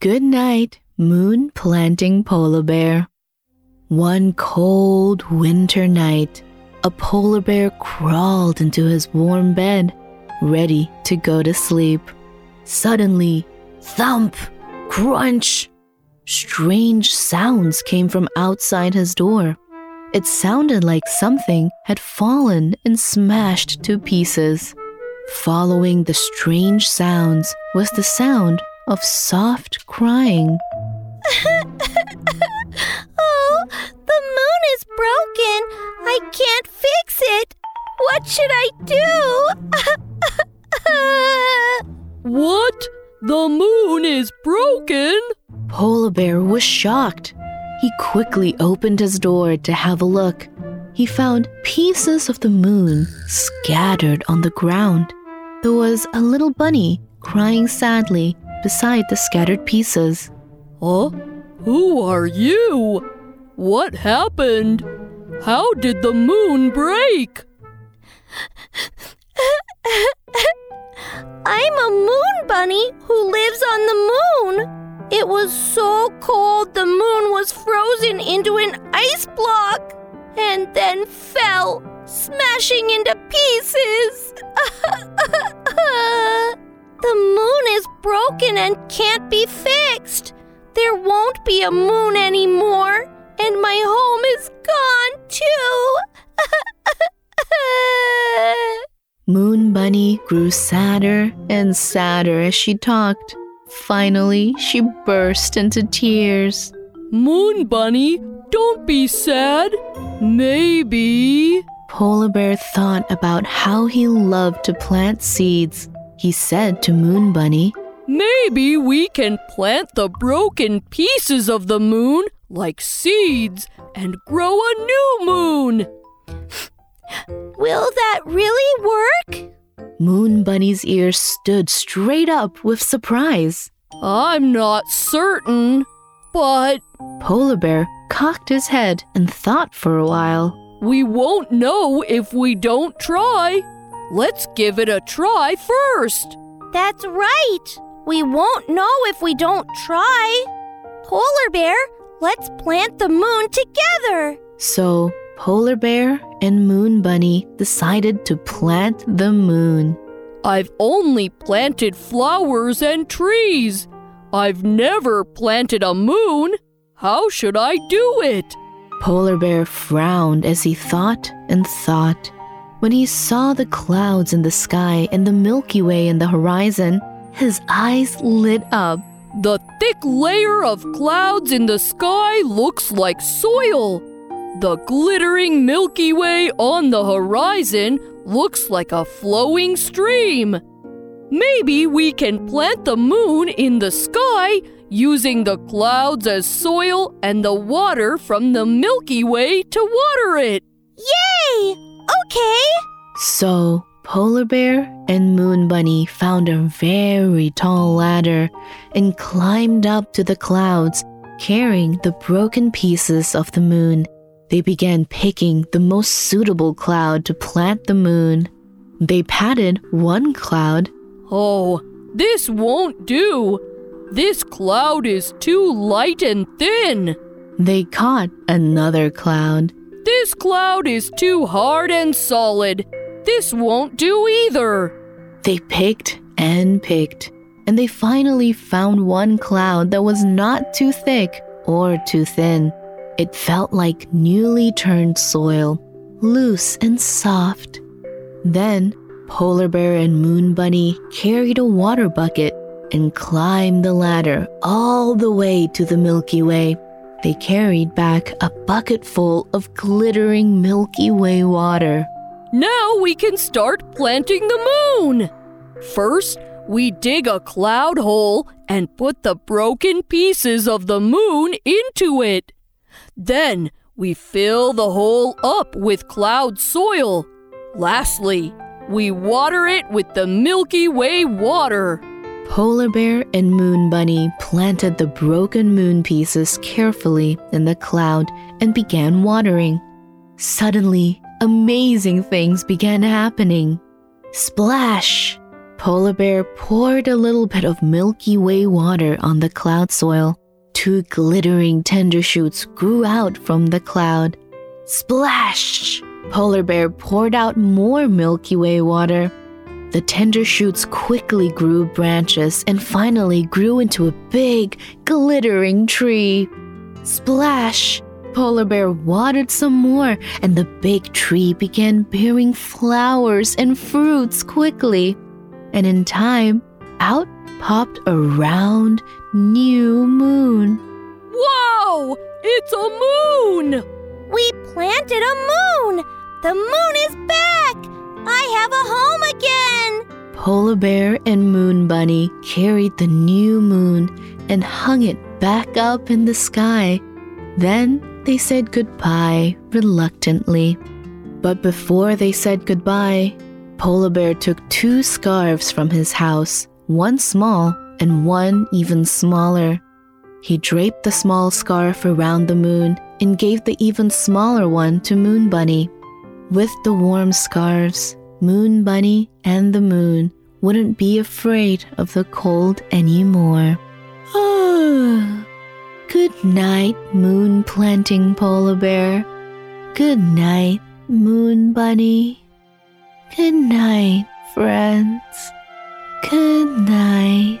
Good night, moon planting polar bear. One cold winter night, a polar bear crawled into his warm bed, ready to go to sleep. Suddenly, thump, crunch, strange sounds came from outside his door. It sounded like something had fallen and smashed to pieces. Following the strange sounds was the sound of soft crying. oh, the moon is broken. I can't fix it. What should I do? what? The moon is broken? Polar Bear was shocked. He quickly opened his door to have a look. He found pieces of the moon scattered on the ground. There was a little bunny crying sadly beside the scattered pieces. Huh? Who are you? What happened? How did the moon break? I'm a moon bunny who lives on the moon. It was so cold the moon was frozen into an ice block and then fell, smashing into pieces. the moon is broken and can't be fixed. There won't be a moon anymore, and my home is gone too. Moon Bunny grew sadder and sadder as she talked. Finally, she burst into tears. Moon Bunny, don't be sad. Maybe. Polar Bear thought about how he loved to plant seeds. He said to Moon Bunny, Maybe we can plant the broken pieces of the moon like seeds and grow a new moon. Will that really work? Moon Bunny's ears stood straight up with surprise. I'm not certain, but. Polar Bear cocked his head and thought for a while. We won't know if we don't try. Let's give it a try first. That's right. We won't know if we don't try. Polar Bear, let's plant the moon together. So, Polar Bear and Moon Bunny decided to plant the moon. I've only planted flowers and trees. I've never planted a moon. How should I do it? Polar Bear frowned as he thought and thought. When he saw the clouds in the sky and the Milky Way in the horizon, his eyes lit up. The thick layer of clouds in the sky looks like soil. The glittering Milky Way on the horizon looks like a flowing stream. Maybe we can plant the moon in the sky using the clouds as soil and the water from the Milky Way to water it. Yay! Okay. So, Polar Bear and Moon Bunny found a very tall ladder and climbed up to the clouds, carrying the broken pieces of the moon. They began picking the most suitable cloud to plant the moon. They patted one cloud. Oh, this won't do. This cloud is too light and thin. They caught another cloud. This cloud is too hard and solid. This won't do either. They picked and picked, and they finally found one cloud that was not too thick or too thin. It felt like newly turned soil, loose and soft. Then, Polar Bear and Moon Bunny carried a water bucket and climbed the ladder all the way to the Milky Way. They carried back a bucket full of glittering Milky Way water. Now we can start planting the moon. First, we dig a cloud hole and put the broken pieces of the moon into it. Then we fill the hole up with cloud soil. Lastly, we water it with the Milky Way water. Polar Bear and Moon Bunny planted the broken moon pieces carefully in the cloud and began watering. Suddenly, amazing things began happening. Splash! Polar Bear poured a little bit of Milky Way water on the cloud soil. Two glittering tender shoots grew out from the cloud. Splash! Polar Bear poured out more Milky Way water. The tender shoots quickly grew branches and finally grew into a big, glittering tree. Splash! Polar Bear watered some more, and the big tree began bearing flowers and fruits quickly. And in time, out popped a round, new moon. Wow! It's a moon! We planted a moon! The moon is back! I have a home again! Polar Bear and Moon Bunny carried the new moon and hung it back up in the sky. Then they said goodbye reluctantly. But before they said goodbye, Polar Bear took two scarves from his house, one small and one even smaller. He draped the small scarf around the moon and gave the even smaller one to Moon Bunny. With the warm scarves, Moon Bunny and the moon wouldn't be afraid of the cold anymore. Ah, good night, moon planting polar bear. Good night, moon bunny. Good night, friends. Good night.